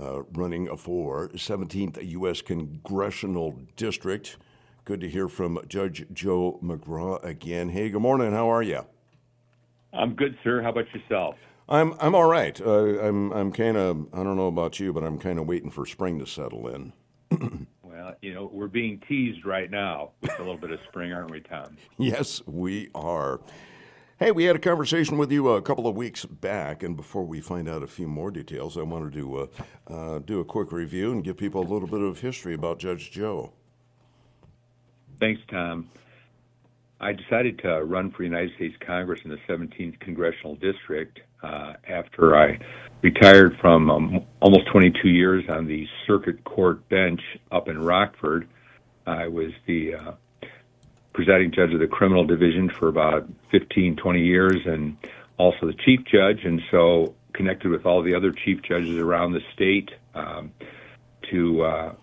uh, running for 17th U.S. Congressional District. Good to hear from Judge Joe McGraw again. Hey, good morning. How are you? I'm good, sir. How about yourself? I'm I'm all right. Uh, I'm I'm kind of I don't know about you, but I'm kind of waiting for spring to settle in. well, you know, we're being teased right now with a little bit of spring, aren't we, Tom? Yes, we are. Hey, we had a conversation with you a couple of weeks back, and before we find out a few more details, I wanted to uh, uh, do a quick review and give people a little bit of history about Judge Joe. Thanks, Tom. I decided to run for United States Congress in the 17th Congressional District uh, after I retired from um, almost 22 years on the circuit court bench up in Rockford. I was the uh, presiding judge of the criminal division for about 15, 20 years, and also the chief judge, and so connected with all the other chief judges around the state um, to uh,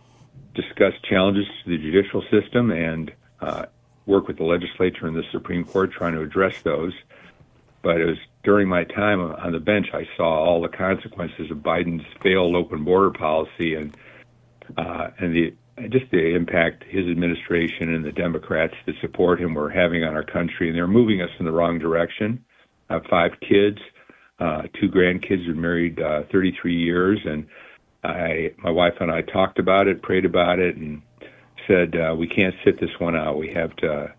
discuss challenges to the judicial system and uh, work with the legislature and the Supreme Court trying to address those. But it was during my time on the bench I saw all the consequences of Biden's failed open border policy and uh, and the just the impact his administration and the Democrats that support him were having on our country, and they're moving us in the wrong direction. I have five kids, uh, two grandkids, been married uh, 33 years, and I, my wife and I talked about it, prayed about it, and said uh, we can't sit this one out. We have to,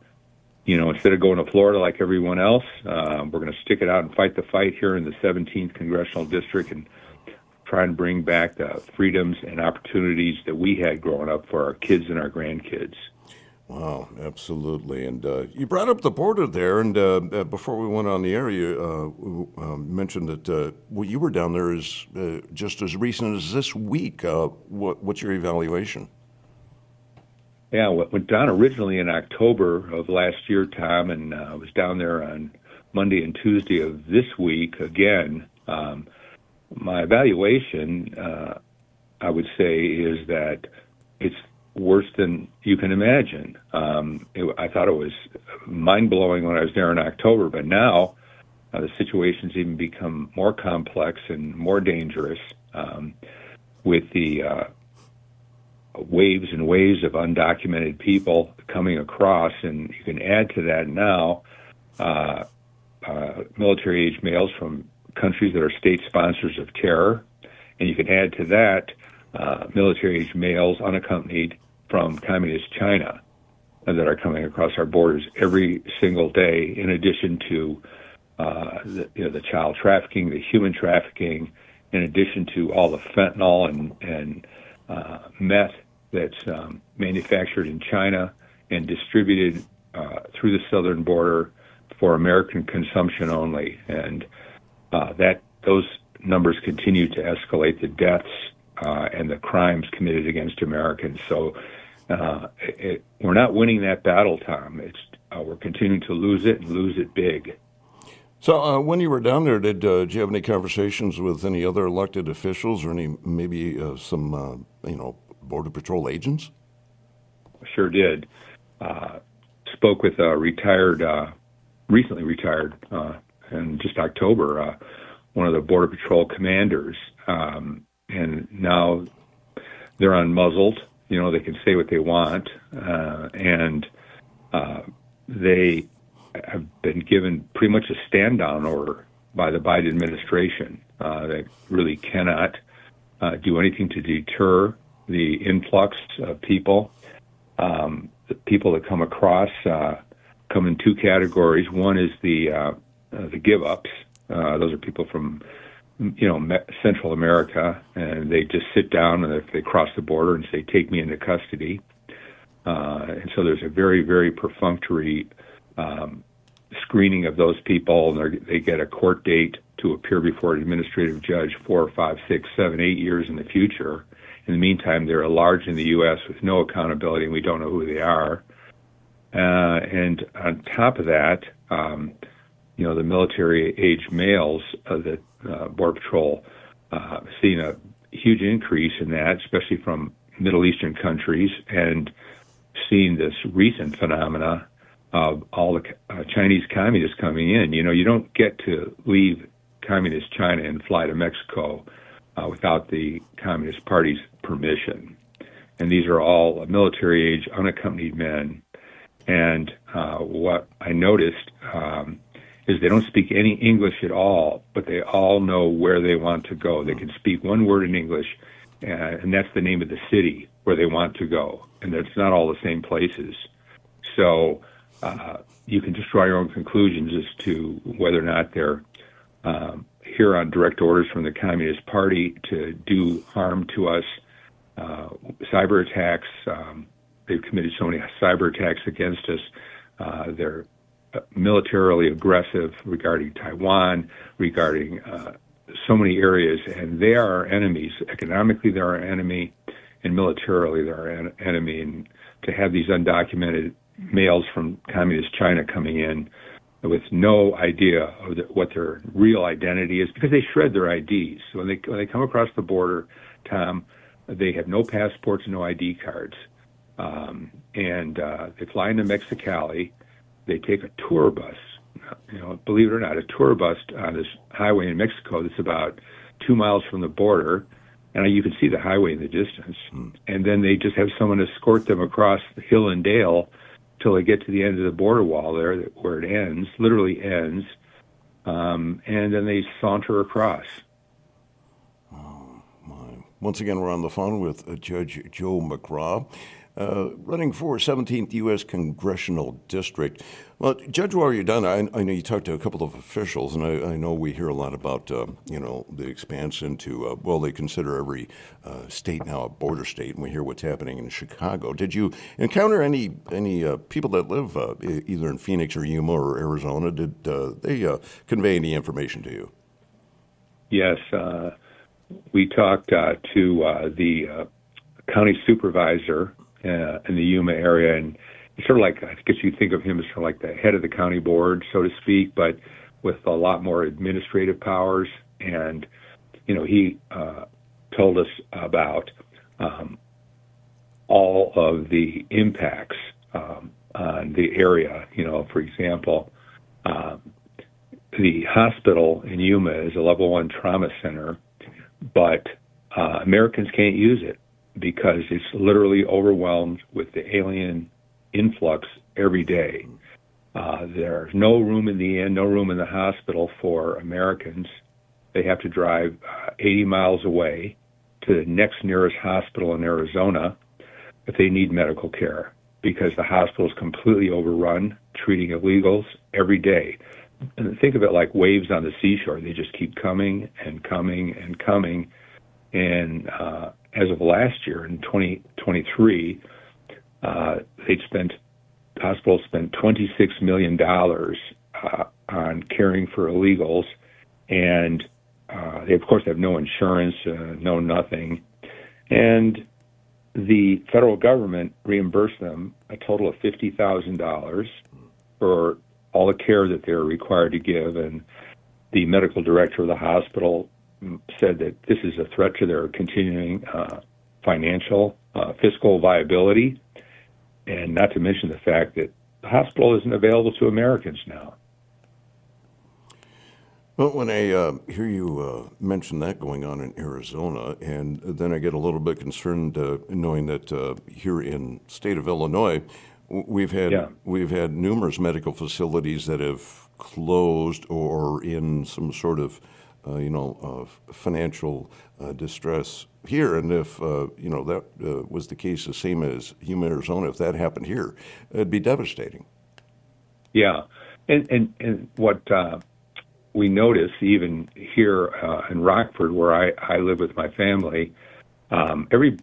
you know, instead of going to Florida like everyone else, uh, we're going to stick it out and fight the fight here in the 17th congressional district and try and bring back the freedoms and opportunities that we had growing up for our kids and our grandkids. Wow, absolutely. And uh, you brought up the border there, and uh, uh before we went on the air, you uh, uh mentioned that uh, what you were down there is uh, just as recent as this week. What, what's your evaluation? Yeah, went down originally in October of last year, Tom, and I was down there on Monday and Tuesday of this week again. Um, my evaluation, uh, I would say, is that it's worse than you can imagine. Um, it, I thought it was mind blowing when I was there in October, but now uh, the situation's even become more complex and more dangerous um, with the uh, waves and waves of undocumented people coming across. And you can add to that now uh, uh military age males from countries that are state sponsors of terror. And you can add to that uh, military age males unaccompanied from communist China that are coming across our borders every single day, in addition to uh, the, you know, the child trafficking, the human trafficking, in addition to all the fentanyl and, and uh, meth that's um, manufactured in China and distributed uh, through the southern border for American consumption only. And uh, that those numbers continue to escalate. The deaths uh, and the crimes committed against Americans. So uh, it, we're not winning that battle, Tom. It's uh, we're continuing to lose it and lose it big. So, uh, when you were down there, did, uh, did you have any conversations with any other elected officials or any maybe uh, some uh, you know border patrol agents? Sure did. Uh, spoke with a retired, uh, recently retired in just October, uh, one of the Border Patrol commanders, um, and now they're unmuzzled. You know, they can say what they want, uh, and uh, they have been given pretty much a stand down order by the Biden administration. Uh, they really cannot uh, do anything to deter the influx of people. Um, the people that come across uh, come in two categories. One is the uh, the give ups. Uh, those are people from you know Central America, and they just sit down and if they cross the border and say, "Take me into custody." Uh, and so there's a very very perfunctory um, screening of those people, and they get a court date to appear before an administrative judge four, five, six, seven, eight years in the future. In the meantime, they're large in the U.S. with no accountability, and we don't know who they are. Uh, and on top of that, um, you know, the military age males uh, that uh, Border Patrol uh, seen a huge increase in that, especially from Middle Eastern countries, and seeing this recent phenomena of all the uh, Chinese communists coming in. You know, you don't get to leave communist China and fly to Mexico uh, without the Communist Party's permission. And these are all military age, unaccompanied men. And uh, what I noticed um, is they don't speak any English at all, but they all know where they want to go. They can speak one word in English, uh, and that's the name of the city where they want to go. And it's not all the same places. So uh, you can just draw your own conclusions as to whether or not they're um, here on direct orders from the Communist Party to do harm to us, uh, cyber attacks. Um, they've committed so many cyber attacks against us. Uh, they're militarily aggressive regarding Taiwan, regarding uh, so many areas, and they are our enemies. Economically, they're our enemy, and militarily, they're our en- enemy. And to have these undocumented males from communist China coming in with no idea of the, what their real identity is because they shred their IDs. So when they when they come across the border, Tom, they have no passports, no ID cards, um, and uh, they fly into Mexicali. They take a tour bus. You know, believe it or not, a tour bus on this highway in Mexico that's about two miles from the border, and you can see the highway in the distance. Mm. And then they just have someone escort them across the hill and dale till they get to the end of the border wall there, where it ends, literally ends, um, and then they saunter across. Oh, my. Once again, we're on the phone with uh, Judge Joe McGraw uh, running for 17th U.S. Congressional District. Well, Judge, done, I, I, know you talked to a couple of officials, and I, I know we hear a lot about, uh, you know, the expansion to, uh, well, they consider every uh, state now a border state, and we hear what's happening in Chicago. Did you encounter any any uh, people that live either in Phoenix or Yuma or Arizona? Did they convey any information to you? Yes. we talked to the county supervisor uh, in the Yuma area, and it's sort of like I guess you think of him as sort of like the head of the county board, so to speak, but with a lot more administrative powers. And you know, he uh, told us about um, all of the impacts um, on the area. You know, for example. Um, the hospital in Yuma is a level one trauma center, but uh, Americans can't use it because it's literally overwhelmed with the alien influx every day. Uh, there's no room in the inn, no room in the hospital for Americans. They have to drive uh, 80 miles away to the next nearest hospital in Arizona if they need medical care because the hospital is completely overrun, treating illegals every day. And think of it like waves on the seashore. They just keep coming and coming and coming. And uh, as of last year in 2023, uh, they'd spent hospitals spent 26 million dollars uh, on caring for illegals, and uh, they of course have no insurance, uh, no nothing, and the federal government reimbursed them a total of fifty thousand dollars for all the care that they're required to give, and the medical director of the hospital said that this is a threat to their continuing uh, financial, uh, fiscal viability, and not to mention the fact that the hospital isn't available to Americans now. Well, when I uh, hear you uh, mention that going on in Arizona, and then I get a little bit concerned uh, knowing that uh, here in state of Illinois, we've had yeah. we've had numerous medical facilities that have closed or in some sort of you know, uh, financial uh, distress here. And if, uh, you know, that uh, was the case, the same as Yuma, Arizona, if that happened here, it'd be devastating. Yeah. And, and, and what uh, we notice even here in Rockford, where I, I live with my family, um, every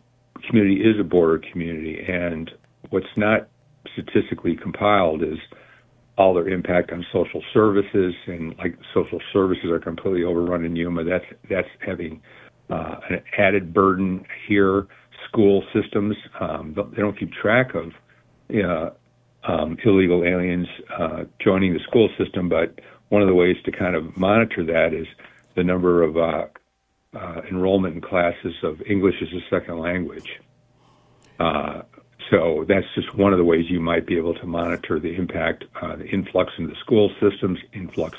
community is a border community. And what's not statistically compiled is all their impact on social services and like social services are completely overrun in Yuma. That's that's having uh, an added burden here. School systems um, they don't keep track of uh, um, illegal aliens uh, joining the school system, but one of the ways to kind of monitor that is the number of uh, uh, enrollment in classes of English as a second language. Uh, so that's just one of the ways you might be able to monitor the impact, uh, the influx into the school systems, influx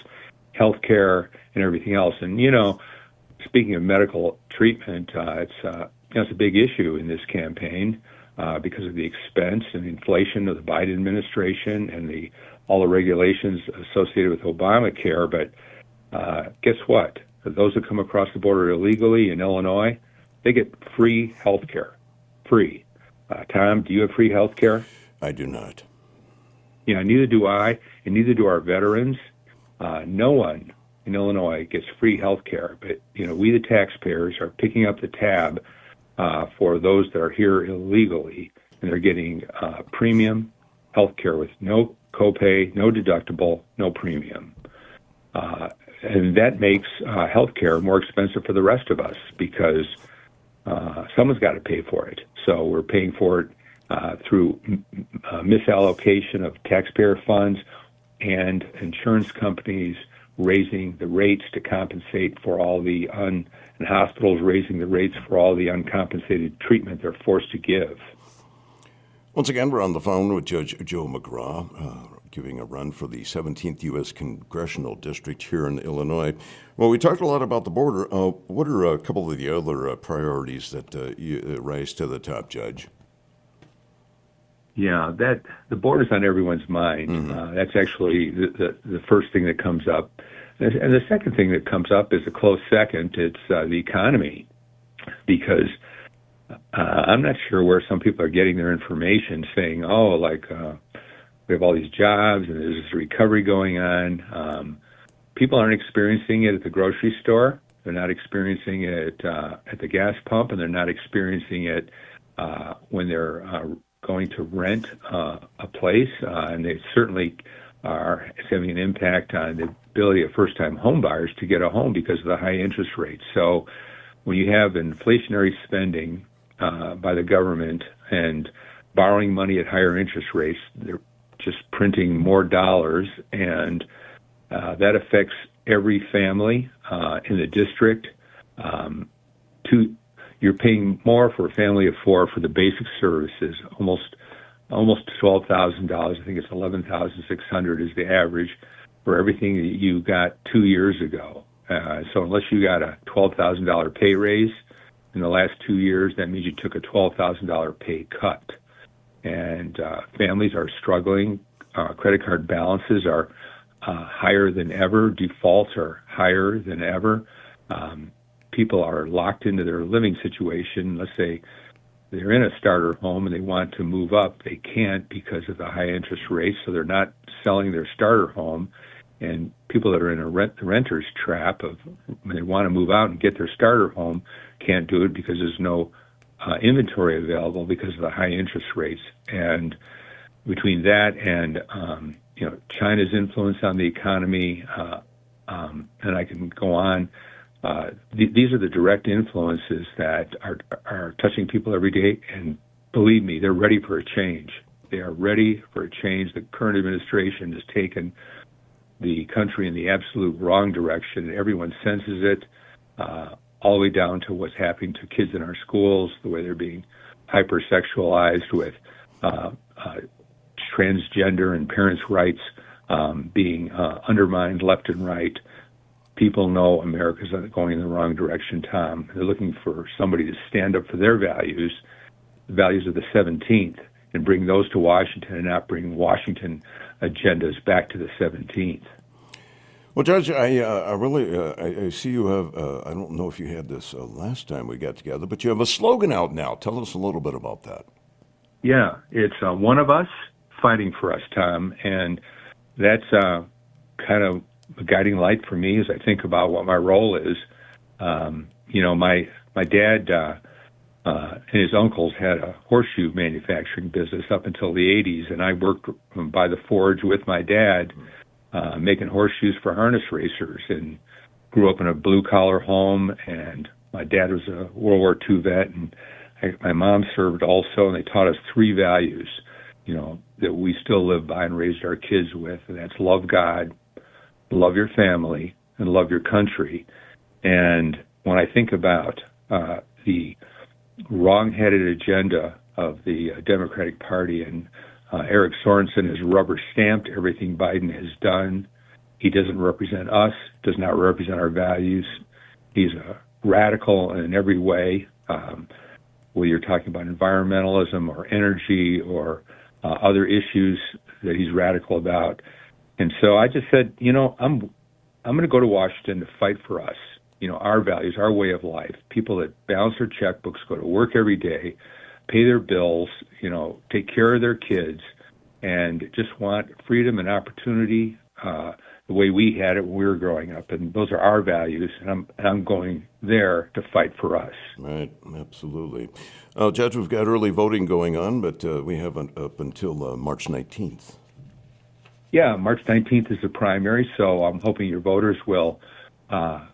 healthcare, and everything else. And you know, speaking of medical treatment, uh, it's uh, a big issue in this campaign uh, because of the expense and inflation of the Biden administration and the all the regulations associated with Obamacare. But uh, guess what? Those who come across the border illegally in Illinois, they get free health care. Free. Uh, Tom, do you have free health care? I do not. Yeah, neither do I, and neither do our veterans. Uh, no one in Illinois gets free health care, but you know we the taxpayers are picking up the tab uh, for those that are here illegally, and they're getting uh, premium health care with no copay, no deductible, no premium. Uh, and that makes uh, health care more expensive for the rest of us because someone's got to pay for it. So we're paying for it uh, through uh, misallocation of taxpayer funds and insurance companies raising the rates to compensate for all the un and hospitals raising the rates for all the uncompensated treatment they're forced to give. Once again, we're on the phone with Judge Joe McGraw, uh, giving a run for the 17th U.S. Congressional District here in Illinois. Well, we talked a lot about the border. Uh, what are a couple of the other uh, priorities that uh, you, uh, rise to the top, Judge? Yeah, that the border's on everyone's mind. Mm-hmm. Uh, that's actually the, the, the first thing that comes up, and the second thing that comes up is a close second. It's uh, the economy, because uh, I'm not sure where some people are getting their information, saying, "Oh, like uh, we have all these jobs and there's this recovery going on." Um, people aren't experiencing it at the grocery store. They're not experiencing it uh, at the gas pump, and they're not experiencing it uh, when they're uh, going to rent uh, a place, uh, and they certainly are having an impact on the ability of first-time home buyers to get a home because of the high interest rates. So, when you have inflationary spending uh, by the government and borrowing money at higher interest rates, they're just printing more dollars, and uh, that affects every family uh, in the district. Um, to you're paying more for a family of four for the basic services, almost almost twelve thousand dollars. I think it's eleven thousand six hundred is the average for everything that you got two years ago. Uh, so unless you got a twelve thousand dollar pay raise in the last two years, that means you took a twelve thousand dollar pay cut. And uh, families are struggling. Uh, credit card balances are uh, higher than ever. Defaults are higher than ever. Um, people are locked into their living situation, let's say they're in a starter home and they want to move up, they can't because of the high interest rates, so they're not selling their starter home. And people that are in a rent the renter's trap of when they want to move out and get their starter home can't do it because there's no uh, inventory available because of the high interest rates. And between that and um, you know China's influence on the economy, uh, um, and I can go on uh, th- these are the direct influences that are are touching people every day, and believe me, they're ready for a change. They are ready for a change. The current administration has taken the country in the absolute wrong direction, and everyone senses it, uh, all the way down to what's happening to kids in our schools, the way they're being hypersexualized with uh, uh, transgender and parents' rights um, being uh, undermined left and right people know America's going in the wrong direction, Tom. They're looking for somebody to stand up for their values, the values of the 17th, and bring those to Washington and not bring Washington agendas back to the 17th. Well, Judge, I, uh, I really uh, I, I, see you have. Uh, I don't know if you had this uh, last time we got together, but you have a slogan out now. Tell us a little bit about that. Yeah, it's uh, one of us fighting for us, Tom, and that's uh, kind of a guiding light for me as I think about what my role is. Um, you know, my my dad uh, uh, and his uncles had a horseshoe manufacturing business up until the 80s, and I worked by the forge with my dad, uh, making horseshoes for harness racers, and grew up in a blue collar home. And my dad was a World War II vet, and I, my mom served also, and they taught us three values, you know, that we still live by and raised our kids with, and that's love God, love your family, and love your country. And when I think about uh, the wrong-headed agenda of the uh, Democratic Party and Eric Sorensen has rubber stamped everything Biden has done. He doesn't represent us, does not represent our values. He's a radical in every way, um, whether you're talking about environmentalism or energy or uh, other issues that he's radical about. And so I just said, you know, I'm I'm going to go to Washington to fight for us. You know, our values, our way of life. People that balance their checkbooks, go to work every day, pay their bills, you know, take care of their kids, and just want freedom and opportunity uh, the way we had it when we were growing up. And those are our values, and I'm and I'm going there to fight for us. Right, absolutely. Uh, Judge, we've got early voting going on, but uh, we have un- up until uh, March 19th. Yeah, March 19th is the primary, so I'm hoping your voters will uh,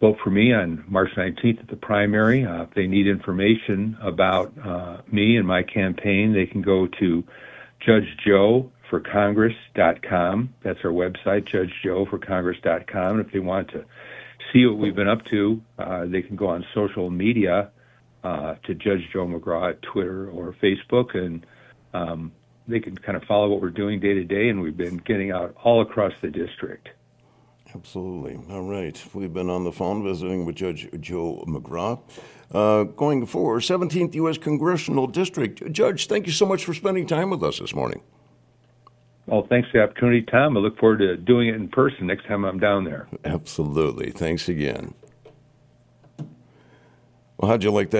vote for me on March 19th at the primary. Uh, if they need information about uh, me and my campaign, they can go to judgejoeforcongress.com. That's our website, judgejoeforcongress.com. And if they want to see what we've been up to, uh, they can go on social media uh, to Judge Joe McGraw at Twitter or Facebook, and um, they can kind of follow what we're doing day to day. And we've been getting out all across the district. Absolutely. All right. We've been on the phone visiting with Judge Joe McGraw. Uh, going forward, 17th U.S. Congressional District. Judge, thank you so much for spending time with us this morning. Well, thanks for the opportunity, Tom. I look forward to doing it in person next time I'm down there. Absolutely. Thanks again. Well, how'd you like that?